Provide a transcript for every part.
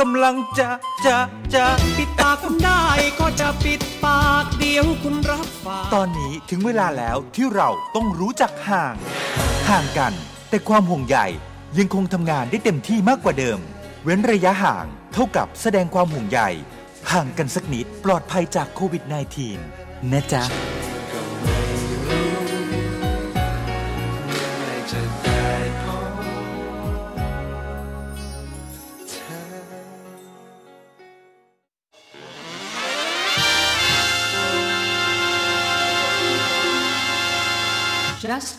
กำลังจะจะจะปิดปากคุณได้ก็จะปิดปากเดี๋ยวคุณรับฝากตอนนี้ถึงเวลาแล้วที่เราต้องรู้จักห่าง ห่างกัน แต่ความห่วงใยยังคงทำงานได้เต็มที่มากกว่าเดิม เว้นระยะห่างเท่ากับแสดงความห่วงใยห่างกันสักนิดปลอดภัยจากโควิด -19 นะจ๊ะ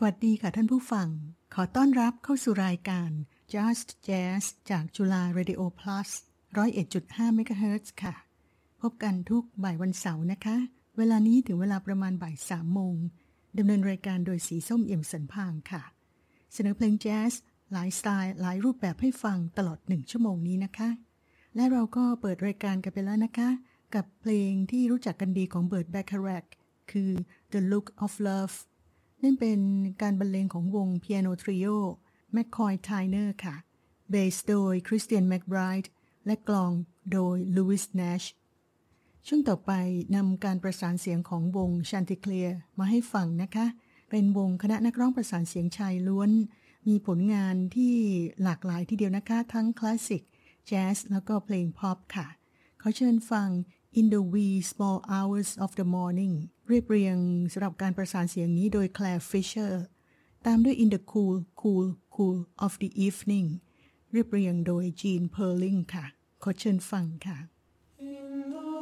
สวัสดีค่ะท่านผู้ฟัง ขอต้อนรับเข้าสู่รายการ Just Jazz จากจุฬา Radio Plus 101.5 MHz ค่ะ พบกันทุกบ่ายวันเสาร์นะคะ เวลานี้ถึงเวลาประมาณบ่ายสามโมงดำเนินรายการโดยสีส้มเอี่ยมสันพางค่ะ เสนอเพลงแจ๊สหลายสไตล์หลายรูปแบบให้ฟังตลอดหนึ่งชั่วโมงนี้นะคะ และเราก็เปิดรายการกันไปแล้วนะคะ กับเพลงที่รู้จักกันดีของเบิร์ดแบคคารักคือ The Look of Love นั่นเป็นการบรรเลงของวงเปียโน trio McCoy Tyner ค่ะ เบสโดย Christian McBride และกลองโดย Lewis Nash ช่วงต่อไปนำการประสานเสียงของวง Chanticleer มาให้ฟังนะคะ เป็นวงคณะนักร้องประสานเสียงชายล้วน มีผลงานที่หลากหลายทีเดียวนะคะ ทั้งคลาสสิก แจ๊สแล้วก็เพลงพ็อปค่ะ ขอเชิญฟัง In the wee small hours of the morning เรียบเรียงสำหรับการประสานเสียงนี้โดย Claire Fisher ตามด้วย In the cool cool cool of the evening เรียบเรียงโดย Jean Perling ค่ะ ขอเชิญฟังค่ะ In the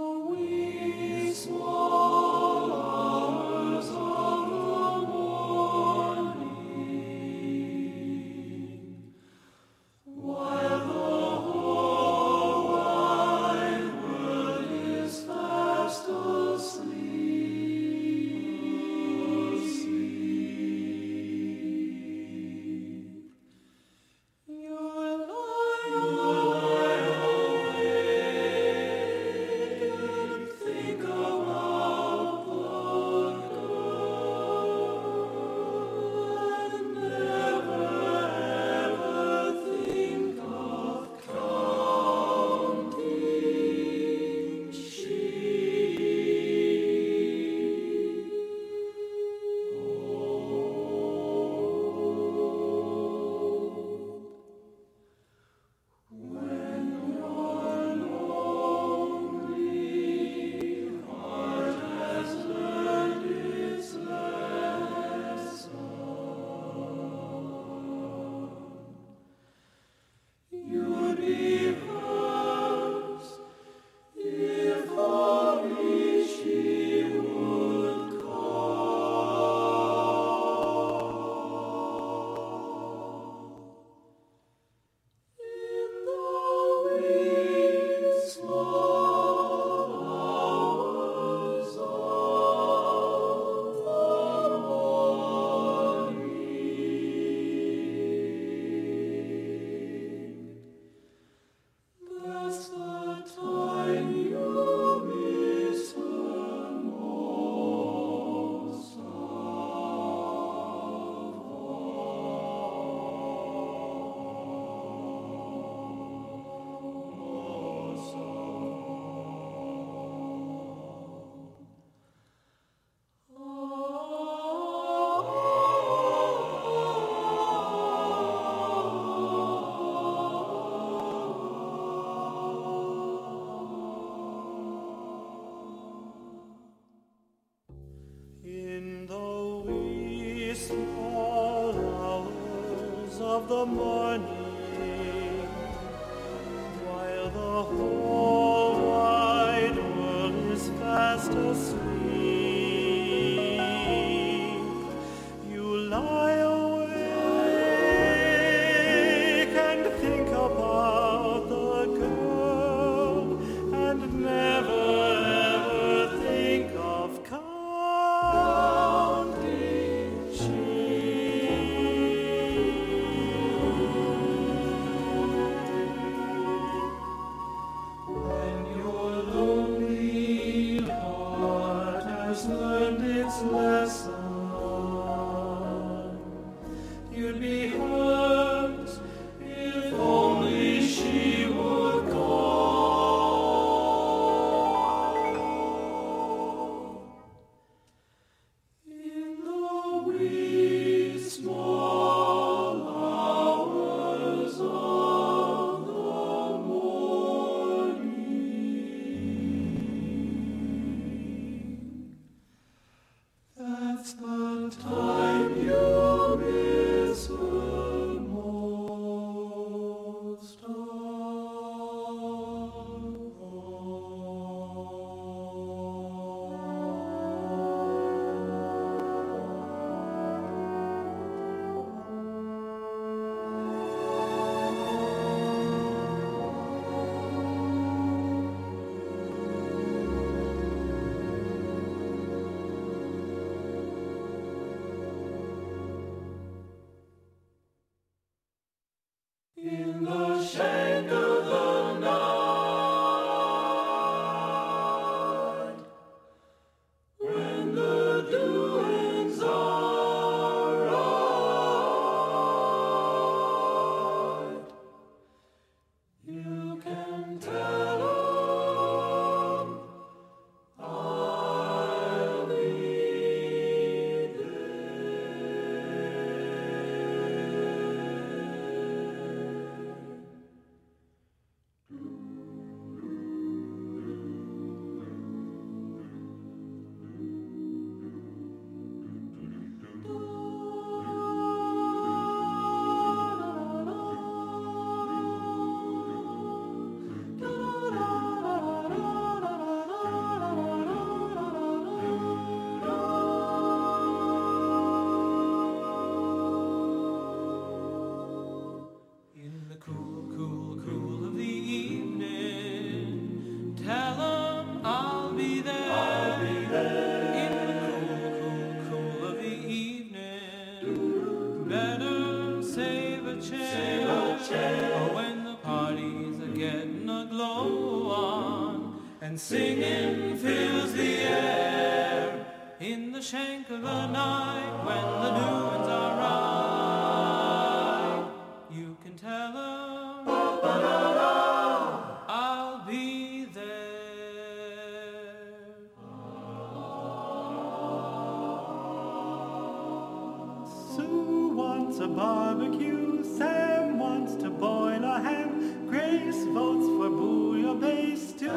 a barbecue, Sam wants to boil a ham, Grace votes for bouillabaisse too.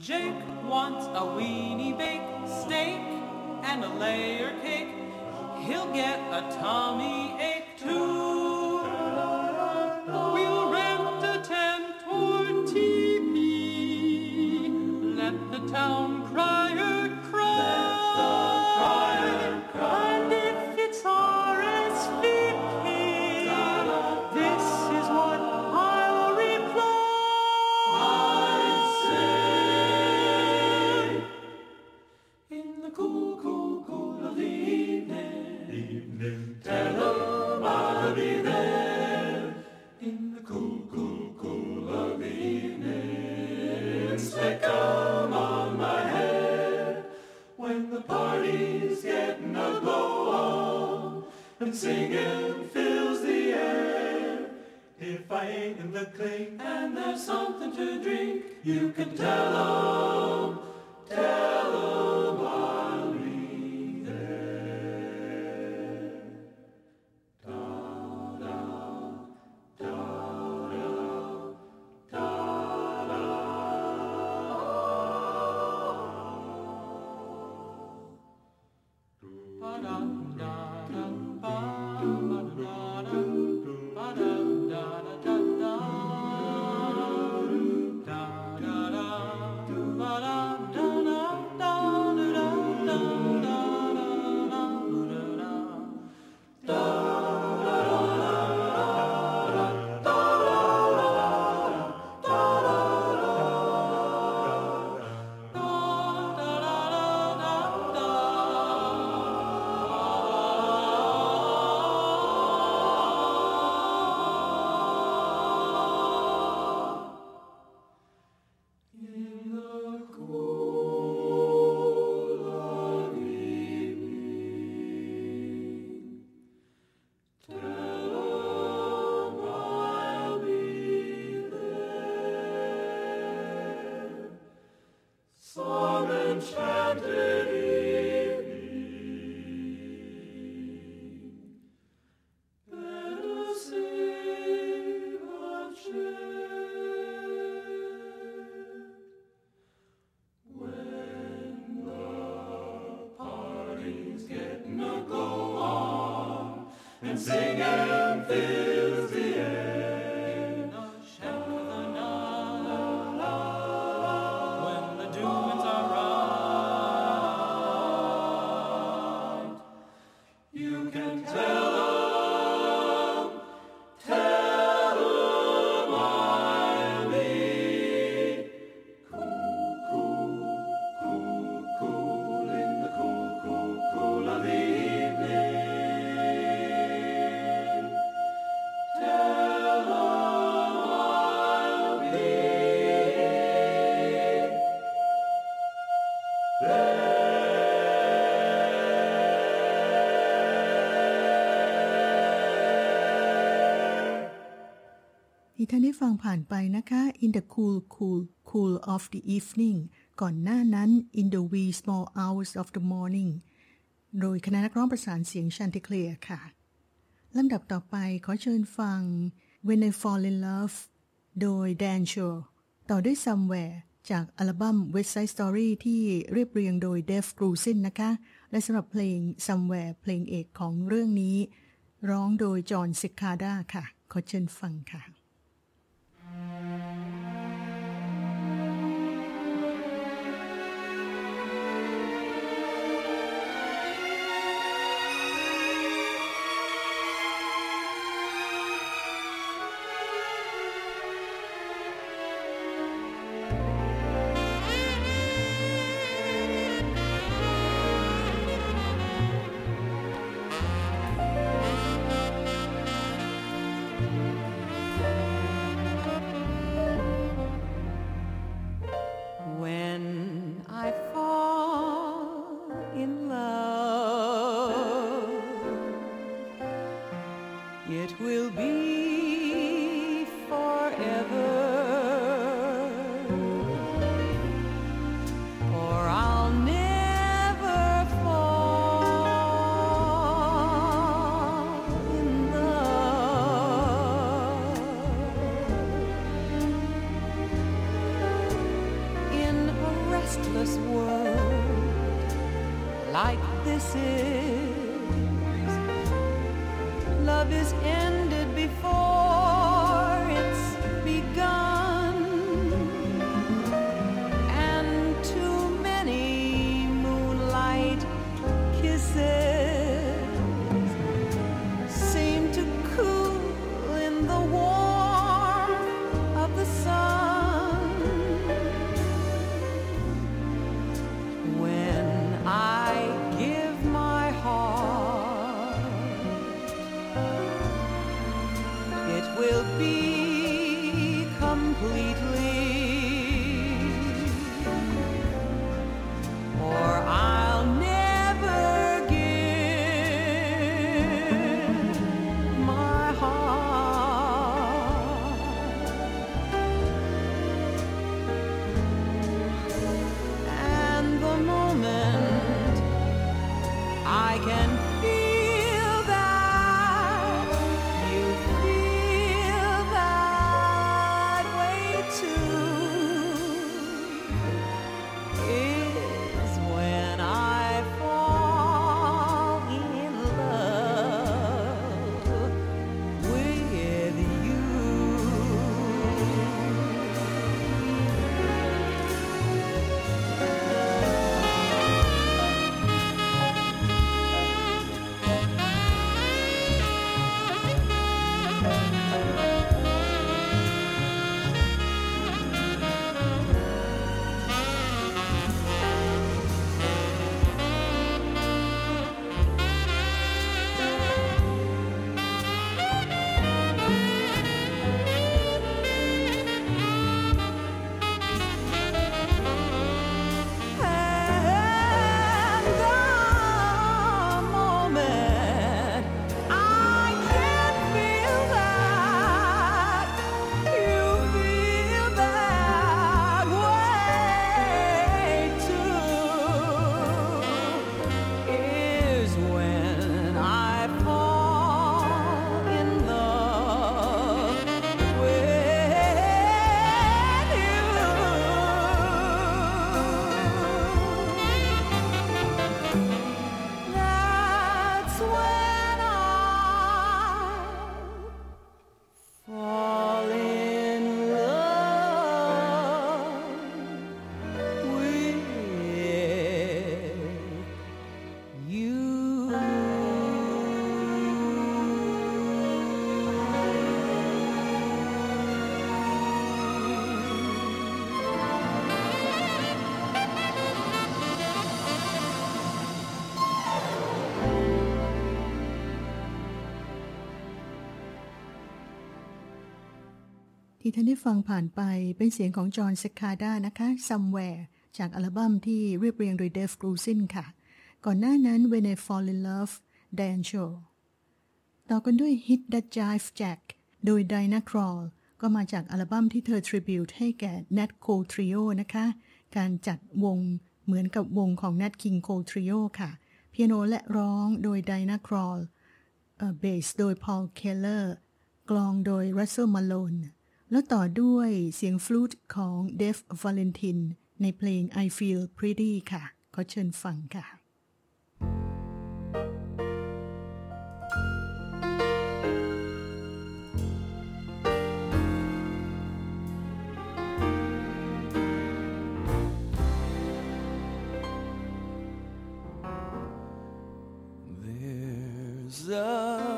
Jake wants a weenie bake steak and a layer cake. He'll get a tummy ache ได้ฟังผ่านไปนะคะ In the cool cool cool of the evening ก่อนหน้านั้น In the wee small hours of the morning โดยคณะนักร้องประสานเสียงชันติเคลียค่ะ ลำดับต่อไปขอเชิญฟัง When I Fall in Love โดย Dan Shaw ต่อด้วย Somewhere จากอัลบั้ม West Side Story ที่เรียบเรียงโดย Dave Grusin นะคะ และสำหรับเพลง Somewhere เพลงเอกของเรื่องนี้ ร้องโดยจอห์นซิคาดาค่ะ ขอเชิญฟังค่ะ ที่ท่านได้ฟังผ่านไปเป็นเสียงของจอห์นเซคาดานะคะ Somewhere จากอัลบั้มที่เรียบเรียงโดยเดฟกรูซินค่ะ ก่อนหน้านั้น When I Fall in Love Dan s h o ต่อกันด้วย Hit That Jive Jack โดย Dinah Krall ก็มาจากอัลบั้มที่เธอ tribute ให้แก่ Nat Cole Trio นะคะ การจัดวงเหมือนกับวงของ Nat King Cole Trio ค่ะเปียโนและร้องโดย Dinah Krall เอ่อเบสโดย Paul Keller กลองโดย Russell Malone แล้วต่อด้วยเสียงฟลูตของ Def Valentin ในเพลง I Feel Pretty ค่ะ ขอเชิญฟังค่ะ There's a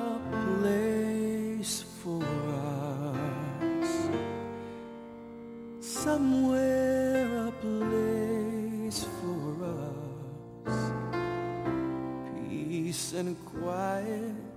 and quiet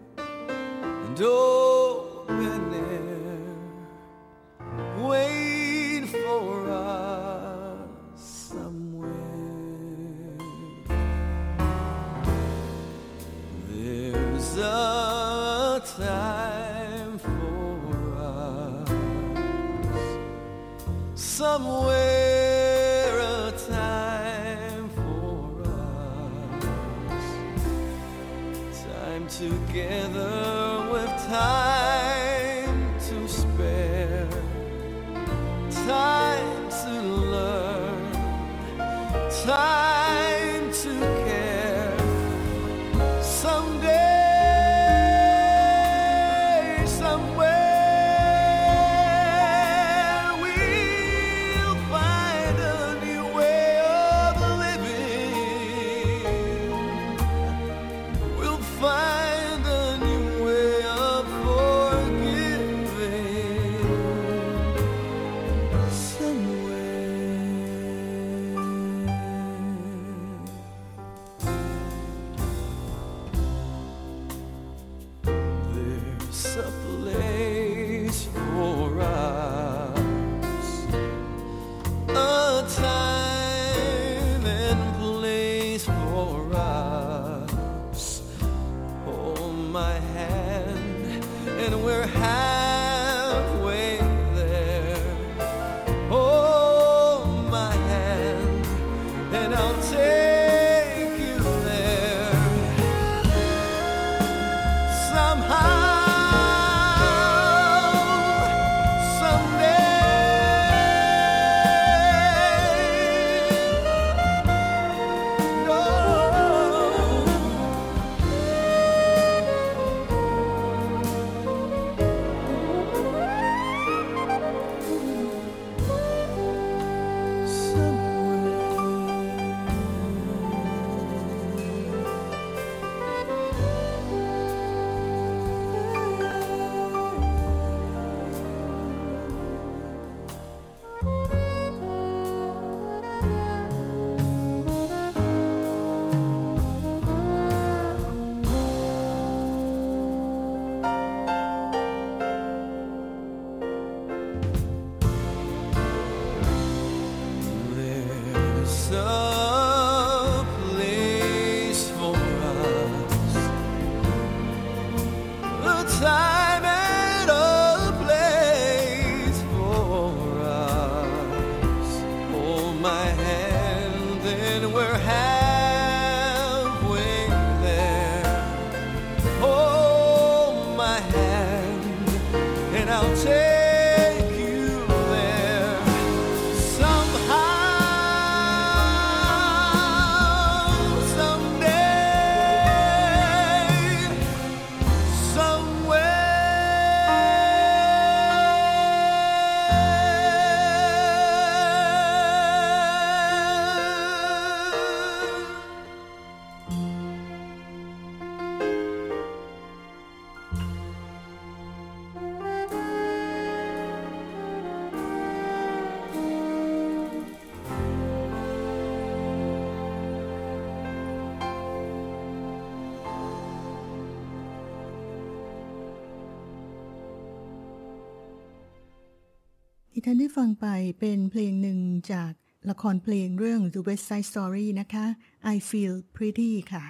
ที่านได้ฟังไปเป็นเพลงหนึ่งจากละครเพลงเรื่อง The West Side Story นะคะ I Feel Pretty ค่ะ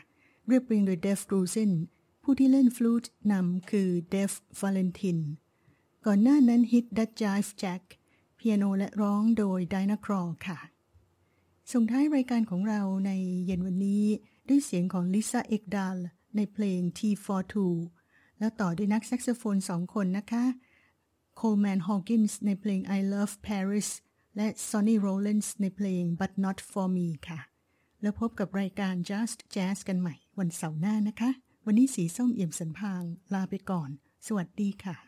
เรียบเรียงโดย Def Grusin ผู้ที่เล่นฟลูตนำคือ Def Valentin ก่อนหน้านั้น Hit That Jive Jack เปียโนและร้องโดย Dinah c r a w ค่ะ ส่งท้ายรายการของเราในเย็นวันนี้ ด้วยเสียงของลิซ่าเอกดาลในเพลง T42 แล้วต่อด้วยนักแซกโซโฟนสองคนนะคะ โคลแมนฮอ w k ินส์ในเพลง I Love Paris และ Sonny Rollins ในเพลง But Not For Me ค่ะ แล้วพบกับรายการ Just Jazz กันใหม่ วันเสาร์หน้านะคะ วันนี้สีส้มเอี่ยมสันพาง ลาไปก่อน สวัสดีค่ะ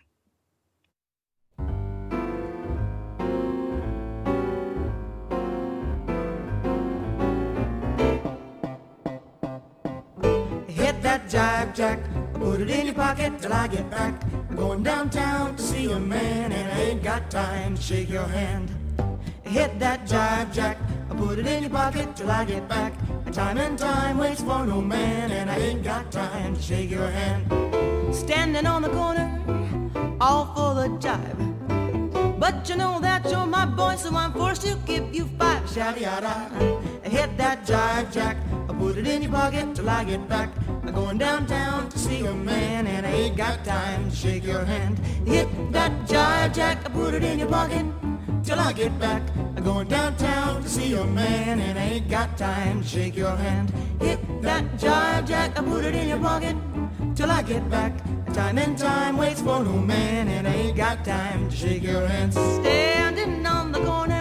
that jive jack, put it in your pocket till I get back. Going downtown to see a man and I ain't got time to shake your hand. Hit that jive jack, put it in your pocket till I get back. Time and time waits for no man and I ain't got time to shake your hand. Standing on the corner, all for the jive. But you know that you're my boy, so I'm forced to give you five. Shabby Hit that jive jack. I put it in your pocket till I get back. I'm going downtown to see a man, and I ain't got time to shake your hand. Hit that jive jack. I put it in your pocket till I get back. I'm going downtown to see a man, and I ain't got time to shake your hand. Hit that jive jack. I put it in your pocket till I get back. Time and time waits for no man, and I ain't got time to shake your hand. Standing on the corner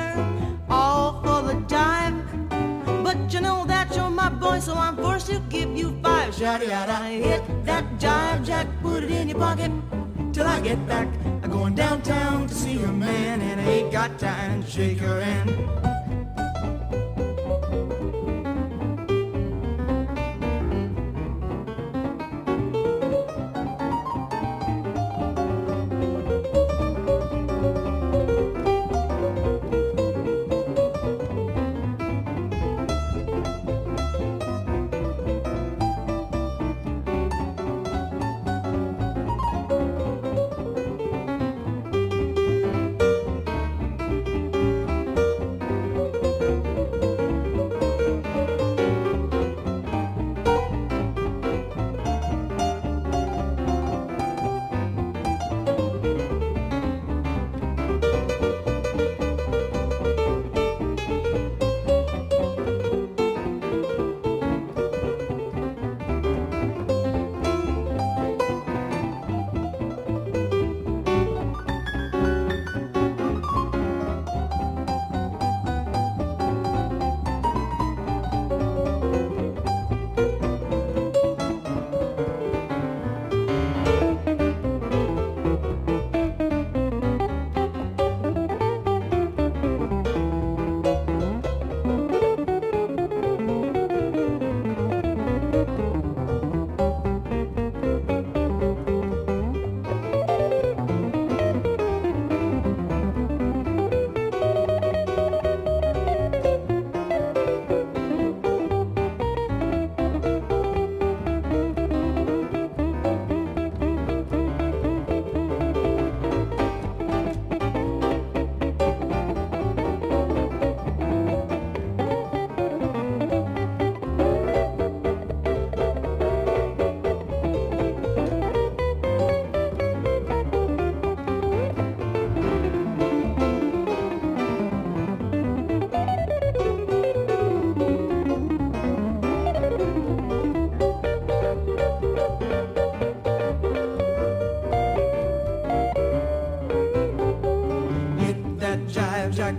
my boy, so I'm forced to give you five. Shotty out, I hit that jive jack, put it in your pocket till I get back. I'm going downtown to see a man, and I ain't got time to shake her hand.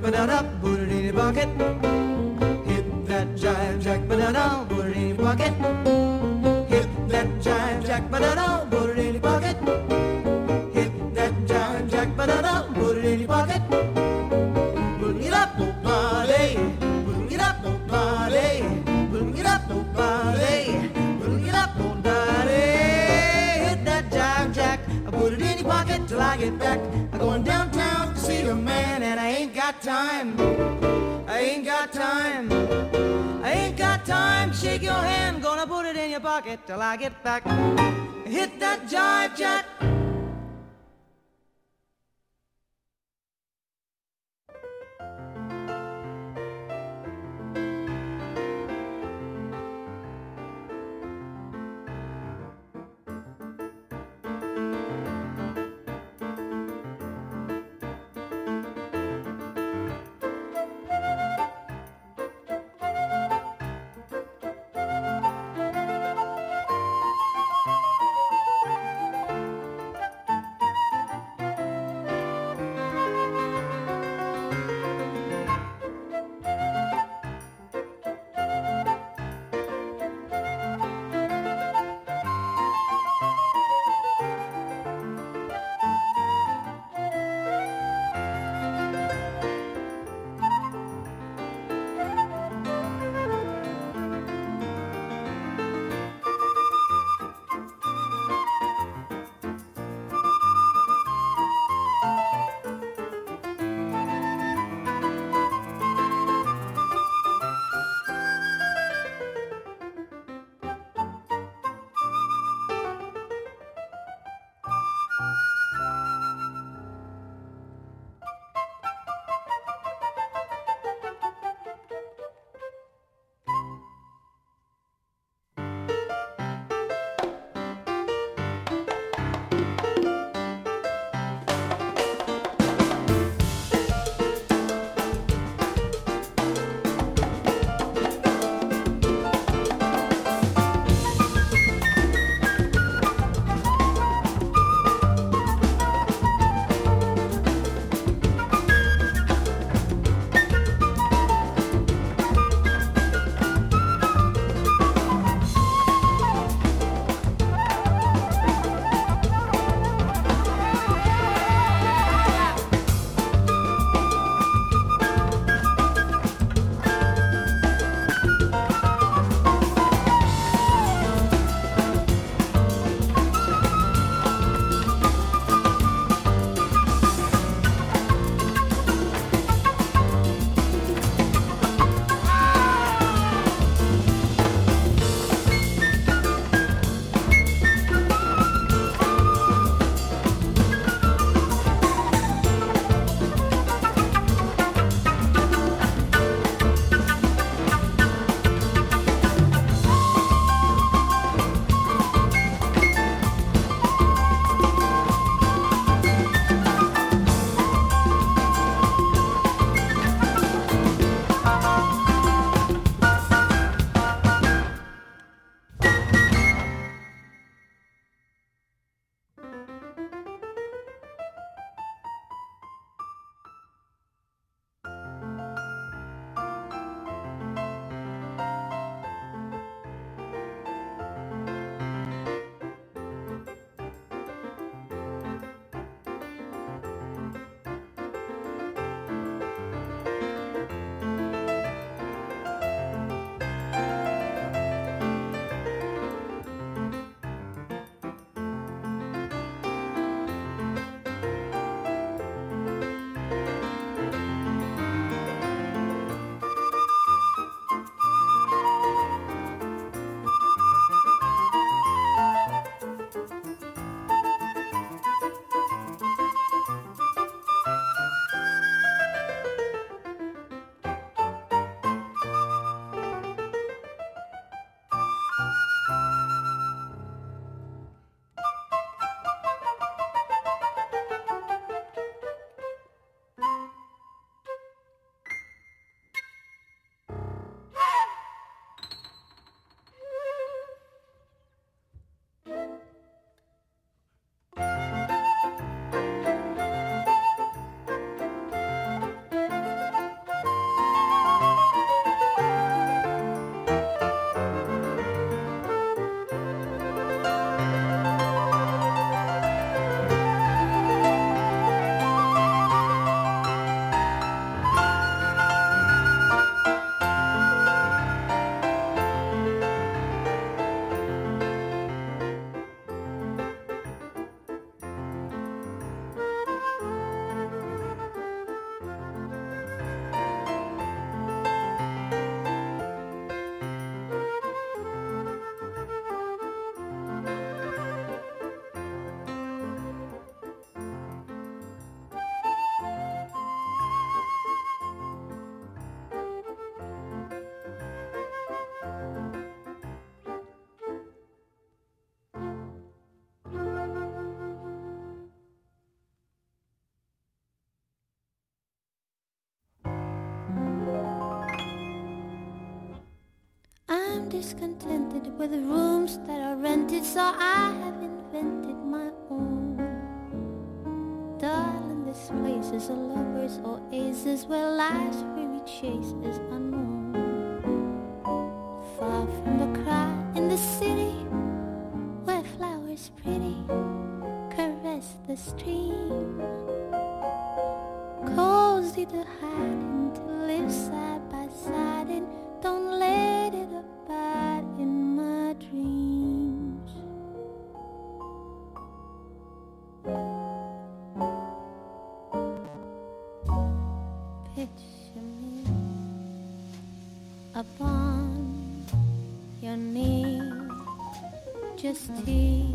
bucket, ba da da, your bucket. till I get back. discontented with the rooms that are rented, so I have invented my own. Darling, this place is a lover's oasis where life's weary chase is unknown. Far from the crowd in the city, where flowers pretty caress the street. just tea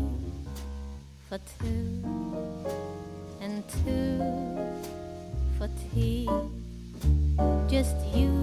for two and two for tea. Just you.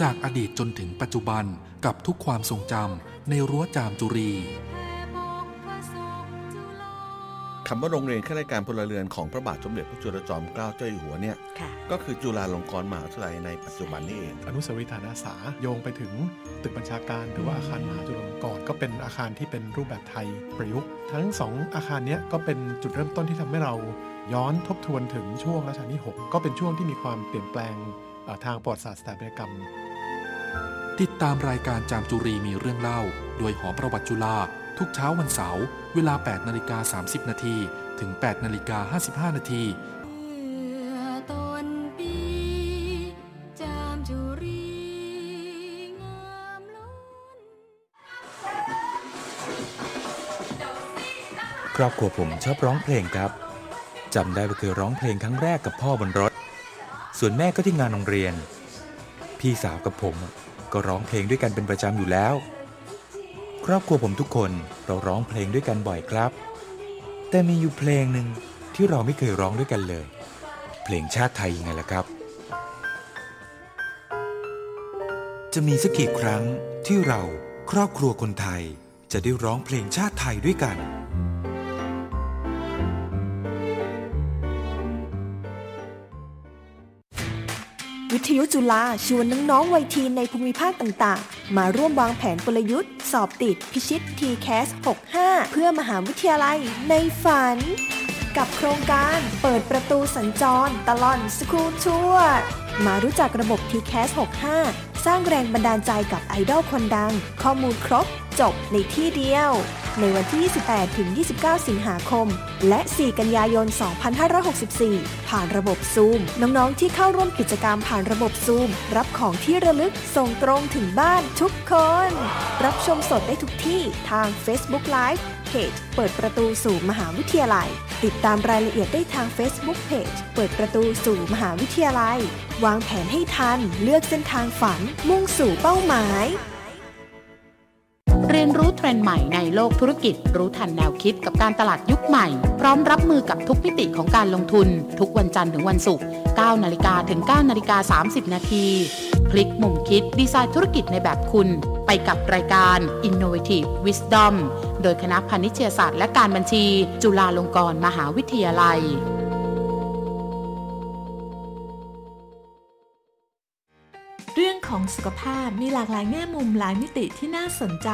จากอดีตจนถึงปัจจุบันกับทุกความทรงจำในรั้วจามจุรีคำว่าโรงเรียนข้าราชการพลเรือนของพระบาทสมเด็จพระจุลจอมเกล้าเจ้าอยู่หัวเนี่ยค่ะก็คือจุฬาลงกรณ์มหาวิทยาลัยในปัจจุบันนี่เองอนุสาวรีย์ฐานอาสาโยงไปถึงตึกบัญชาการหรือว่าอาคารมหาจุฬาลงกรณ์ก็เป็นอาคารที่เป็นรูปแบบไทยประยุกต์ทั้งสองอาคารเนี้ยก็เป็นจุดเริ่มต้นที่ทำให้เราย้อนทบทวนถึงช่วงรัชกาลที่ 6 ก็เป็นช่วงที่มีความเปลี่ยนแปลงเอ่อทางประวัติศาสตร์สถาปัตยกรรม ติดตามรายการจามจุรีมีเรื่องเล่า โดยหอประวัติจุฬาทุกเช้าวันเสาร์เวลา 8นาฬิกา30 นาทีถึง 8นาฬิกา55 นาทีครอบครัวผมชอบร้องเพลงครับจำได้ว่าเคยร้องเพลงครั้งแรกกับพ่อบนรถ ส่วนแม่ก็ที่งานโรงเรียน พี่สาวกับผม ก็ร้องเพลงด้วยกันเป็นประจำอยู่แล้ว ครอบครัวผมทุกคนเราร้องเพลงด้วยกันบ่อยครับ แต่มีอยู่เพลงหนึ่งที่เราไม่เคยร้องด้วยกันเลย เพลงชาติไทยยังไงล่ะครับ จะมีสักกี่ครั้งที่เราครอบครัวคนไทยจะได้ร้องเพลงชาติไทยด้วยกัน วิทยุจุฬาชวนน้องๆวัยทีนในภูมิภาคต่างๆ มาร่วมวางแผนกลยุทธ์ สอบติดพิชิต TCAS 65 เพื่อมหาวิทยาลัยในฝัน กับโครงการเปิดประตูสัญจร ตลอดสคูลทัวร์มารู้จักระบบ TCAS 65 สร้างแรงบันดาลใจกับไอดอลคนดัง ข้อมูลครบ จบในที่เดียว ในวันที่ 28 ถึง 29 สิงหาคม และ 4 กันยายน 2564 ผ่านระบบซูมน้อง ๆ ที่เข้าร่วมกิจกรรมผ่านระบบซูมรับของที่ระลึกส่งตรงถึงบ้านทุกคน รับชมสดได้ทุกที่ทาง Facebook Live เพจเปิดประตูสู่มหาวิทยาลัย ติดตามรายละเอียดได้ทาง Facebook Page เปิดประตูสู่มหาวิทยาลัย วางแผนให้ทัน เลือกเส้นทางฝัน มุ่งสู่เป้าหมาย เรียนรู้เทรนด์ใหม่ในโลกธุรกิจ รู้ทันแนวคิดกับการตลาดยุคใหม่ พร้อมรับมือกับทุกมิติของการลงทุน ทุกวันจันทร์ถึงวันศุกร์9นาฬิกาถึง9นาฬิกา30 นาทีพลิกมุมคิดดีไซน์ธุรกิจในแบบคุณ ไปกับรายการ Innovative Wisdom โดยคณะพาณิชยศาสตร์และการบัญชี จุฬาลงกรณ์มหาวิทยาลัย เรื่องของสุขภาพมีหลากหลายแง่มุมหลายมิติที่น่าสนใจ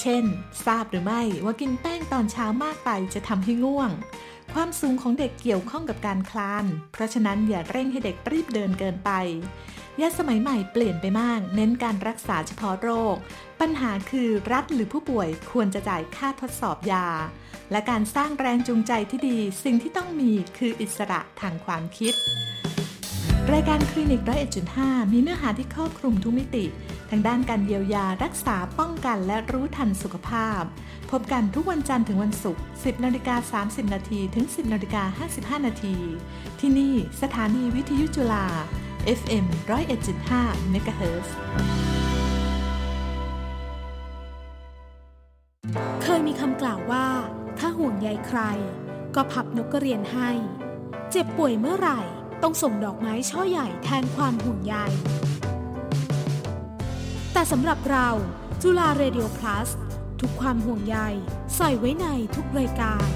เช่น ทราบหรือไม่ว่ากินแป้งตอนเช้ามากไปจะทำให้ง่วง ความสูงของเด็กเกี่ยวข้องกับการคลาน เพราะฉะนั้นอย่าเร่งให้เด็กรีบเดินเกินไปยาสมัยใหม่เปลี่ยนไปมาก เน้นการรักษาเฉพาะโรค ปัญหาคือรัฐหรือผู้ป่วยควรจะจ่ายค่าทดสอบยา และการสร้างแรงจูงใจที่ดี สิ่งที่ต้องมีคืออิสระทางความคิด รายการคลินิกร้อยเอ็ดจุดห้ามีเนื้อหาที่ครอบคลุมทุกมิติ ทางด้านการเยียวยารักษาป้องกันและรู้ทันสุขภาพ พบกันทุกวันจันทร์ถึงวันศุกร์ 10นาฬิกา30นาทีถึง 10นาฬิกา55นาทีที่นี่สถานีวิทยุจุฬา FM 101.5 MHz เคยมีคำกล่าวว่า ถ้าห่วงใยใคร ก็พับนกกระเรียนให้ เจ็บป่วยเมื่อไหร่ ต้องส่งดอกไม้ช่อใหญ่แทนความห่วงใย แต่สำหรับเราจุฬาเรดิโอ plus ทุกความห่วงใยใส่ไว้ในทุกรายการ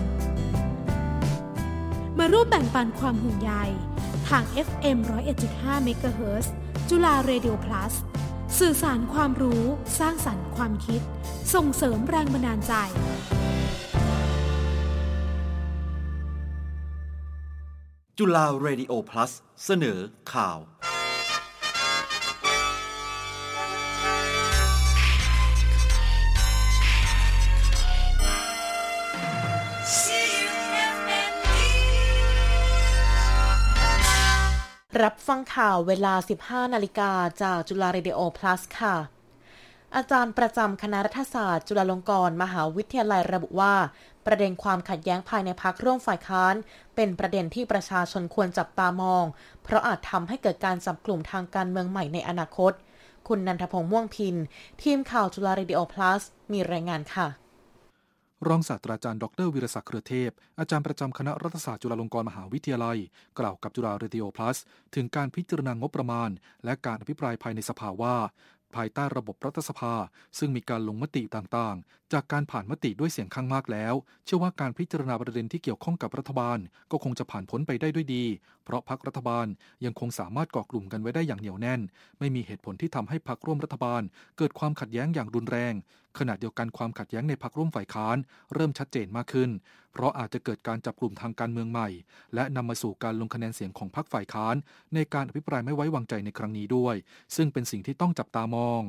มาร่วมแบ่งปันความห่วงใยทาง FM 101.5 MHz จุฬา Radio Plus สื่อสารความรู้ สร้างสรรค์ความคิด ส่งเสริมแรงบันดาลใจ จุฬา Radio Plus เสนอข่าว รับฟังข่าวเวลา 15 นาฬิกาจากจุฬาเรดิโอ plus ค่ะ อาจารย์ประจำคณะรัฐศาสตร์ จุฬาลงกรณ์มหาวิทยาลัยระบุว่า ประเด็นความขัดแย้งภายในพรรคร่วมฝ่ายค้าน เป็นประเด็นที่ประชาชนควรจับตามอง เพราะอาจทำให้เกิดการจับกลุ่มทางการเมืองใหม่ในอนาคต คุณนันทพงษ์ม่วงพิน ทีมข่าวจุฬาเรดิโอ plus มีรายงานค่ะ รองศาสตราจารย์ดรวิรศักดิ์เครือเทพ อาจารย์ประจำคณะรัฐศาสตร์จุฬาลงกรณ์มหาวิทยาลัย กล่าวกับจุฬา Radio Plus ถึงการพิจารณางบประมาณ และการอภิปรายภายในสภาว่า ภายใต้ระบบรัฐสภา ซึ่งมีการลงมติต่างๆ จากการผ่านมติด้วยเสียงข้างมากแล้ว เชื่อว่าการพิจารณาประเด็นที่เกี่ยวข้องกับรัฐบาล ก็คงจะผ่านพ้นไปได้ด้วยดี เพราะพักรัฐบาลยังคงสามารถก่อกลุ่มกันไว้ได้อย่างเหนียวแน่น ไม่มีเหตุผลที่ทำให้พักร่วมรัฐบาล เกิดความขัดแย้งอย่างรุนแรง ขณะเดียวกันความขัดแย้งในพักร่วมฝ่ายค้าน เริ่มชัดเจนมากขึ้น เพราะอาจจะเกิดการจับกลุ่มทางการเมืองใหม่ และนำมาสู่การลงคะแนนเสียงของพรรคฝ่ายค้าน ในการอภิปรายไม่ไว้วางใจในครั้งนี้ด้วย ซึ่งเป็นสิ่งที่ต้องจับตามอง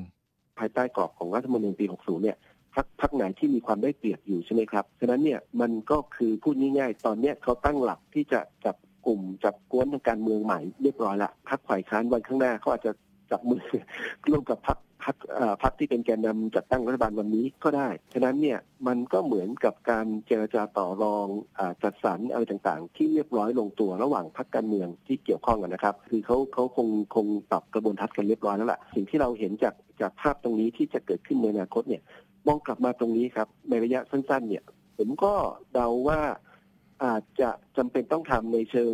ภายใต้กรอบของรัฐธรรมนูญปี 60 เนี่ยพักพักไหนที่มีความได้เปรียบอยู่ใช่ไหมครับ ฉะนั้นเนี่ยมันก็คือพูดง่ายๆ ตอนเนี้ยเขาตั้งหลักที่จะจับกลุ่มจับกวนทางการเมืองใหม่เรียบร้อยละพักฝ่ายค้านวันข้างหน้าเขาอาจจะจับมือร่วมกับพัก พักพักที่เป็นแกนนำจัดตั้งรัฐบาลวันนี้ก็ได้ ฉะนั้นเนี่ยมันก็เหมือนกับการเจรจาต่อรองอจัดสรรอะไรต่างๆ ที่เรียบร้อยลงตัวระหว่างพักการเมืองที่เกี่ยวข้องกันนะครับ คือเขาเขาคงคงปรับกระบวนทัศน์กันเรียบร้อยแล้วล่ะ สิ่งที่เราเห็นจากจากภาพตรงนี้ที่จะเกิดขึ้นในอนาคตเนี่ยมองกลับมาตรงนี้ครับในระยะสั้นๆเนี่ยผมก็เดาว่าอาจจะจำเป็นต้องทำในเชิง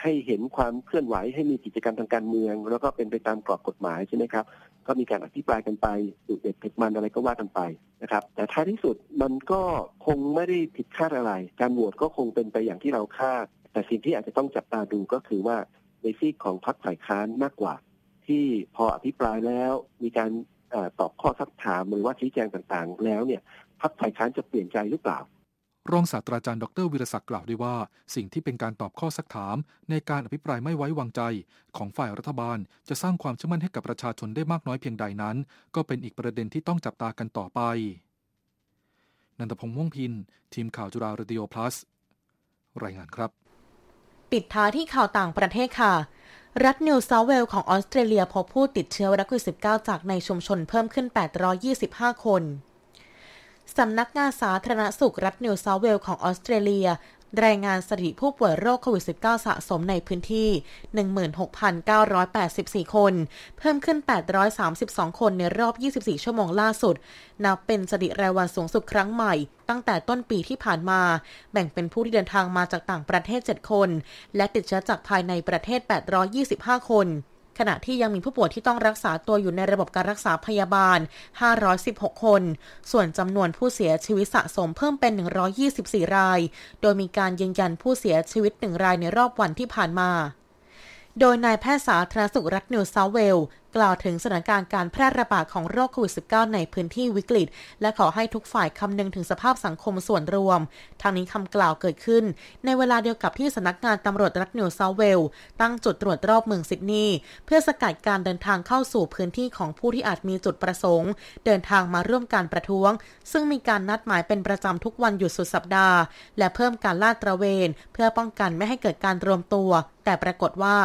ให้เห็นความเคลื่อนไหวให้มีกิจกรรมทางการเมือง แล้วก็เป็นไปตามกรอบกฎหมายใช่ไหมครับ ก็มีการอภิปรายกันไปดุเด็ดเผ็ดมันอะไรก็ว่ากันไปนะครับ แต่ท้ายที่สุดมันก็คงไม่ได้ผิดคาดอะไร การโหวตก็คงเป็นไปอย่างที่เราคาด แต่สิ่งที่อาจจะต้องจับตาดูก็คือว่าในซีกของพรรคฝ่ายค้านมากกว่า ที่พออภิปรายแล้วมีการตอบข้อสักถามหรือว่าชี้แจงต่างๆ แล้วเนี่ยพรรคฝ่ายค้านจะเปลี่ยนใจหรือเปล่า รองศาสตราจารย์ดรวิรศักดิ์กล่าวด้วยว่า สิ่งที่เป็นการตอบข้อสักถาม ในการอภิปรายไม่ไว้วางใจ ของฝ่ายรัฐบาล จะสร้างความเชื่อมั่นให้กับประชาชนได้มากน้อยเพียงใดนั้น ก็เป็นอีกประเด็นที่ต้องจับตากันต่อไป นันทพงษ์ม่วงพิน ทีมข่าวจุฬา Radio Plus รายงานครับ ปิดท้ายที่ข่าวต่างประเทศค่ะรัฐนิวเซาท์เวลส์ของออสเตรเลียพบผู้ติดเชื้อไวรัสโควิด -19 จากในชุมชนเพิ่มขึ้น 825 คน สำนักงานสาธารณสุขรัฐนิวเซาท์เวลส์ของออสเตรเลีย รายงานสถิติผู้ป่วยโรคโควิด -19 สะสมในพื้นที่ 16,984 คน เพิ่มขึ้น 832 คนในรอบ 24 ชั่วโมงล่าสุด นับเป็นสถิติรายวันสูงสุดครั้งใหม่ตั้งแต่ต้นปีที่ผ่านมา แบ่งเป็นผู้ที่เดินทางมาจากต่างประเทศ 7 คน และติดเชื้อจากภายในประเทศ 825 คน ขณะที่ยังมีผู้ป่วยที่ต้องรักษาตัวอยู่ในระบบการรักษาพยาบาล 516 คน ส่วนจำนวนผู้เสียชีวิตสะสมเพิ่มเป็น 124 ราย โดยมีการยืนยันผู้เสียชีวิตหนึ่งรายในรอบวันที่ผ่านมา โดยนายแพทย์สาธารณสุขรัฐนิวเซาท์เวลส์ กล่าวถึงสถานการณ์การแพร่ระบาดของโรคโควิด -19 ในพื้นที่วิกฤต และขอให้ทุกฝ่ายคำนึงถึงสภาพสังคมส่วนรวม ทั้งนี้คำกล่าวเกิดขึ้น ในเวลาเดียวกับที่สำนักงานตำรวจรัฐนิวเซาท์เวลส์ ตั้งจุดตรวจรอบเมืองซิดนีย์เพื่อสกัดการเดินทางเข้าสู่พื้นที่ของผู้ที่อาจมีจุดประสงค์ เดินทางมาร่วมการประท้วง ซึ่งมีการนัดหมายเป็นประจำทุกวันหยุดสุดสัปดาห์ และเพิ่มการลาดตระเวน เพื่อป้องกันไม่ให้เกิดการรวมตัว แต่ปรากฏว่า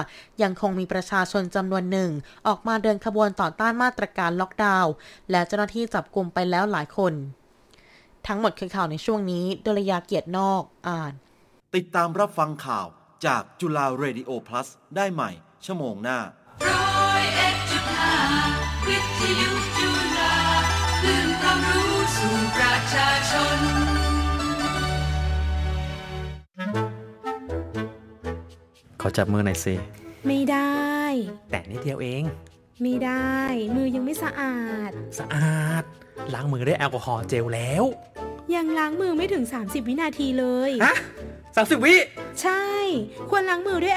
ยังคงมีประชาชนจำนวนหนึ่ง ออกมาเดินขบวนต่อต้านมาตรการล็อกดาวน์และเจ้าหน้าที่จับกลุ่มไปแล้วหลายคน ทั้งหมดคือข่าวในช่วงนี้ดลยาเกียรตินอกอ่าน ติดตามรับฟังข่าวจากจุฬาเรดิโอ plus ได้ใหม่ ชั่วโมงหน้าร้อยเอ็ดจุดห้าวิทยุจุฬาคลื่นความรู้สู่ประชาชน ขอจับมือหน่อยสิ ไม่ได้ แต่นิดเดียวเอง ไม่ได้ มือยังไม่สะอาด สะอาด ล้างมือด้วยแอลกอฮอล์เจลแล้ว ยังล้างมือไม่ถึง 30 วินาทีเลยฮะสามสิบวิ ใช่ ควรล้างมือด้วย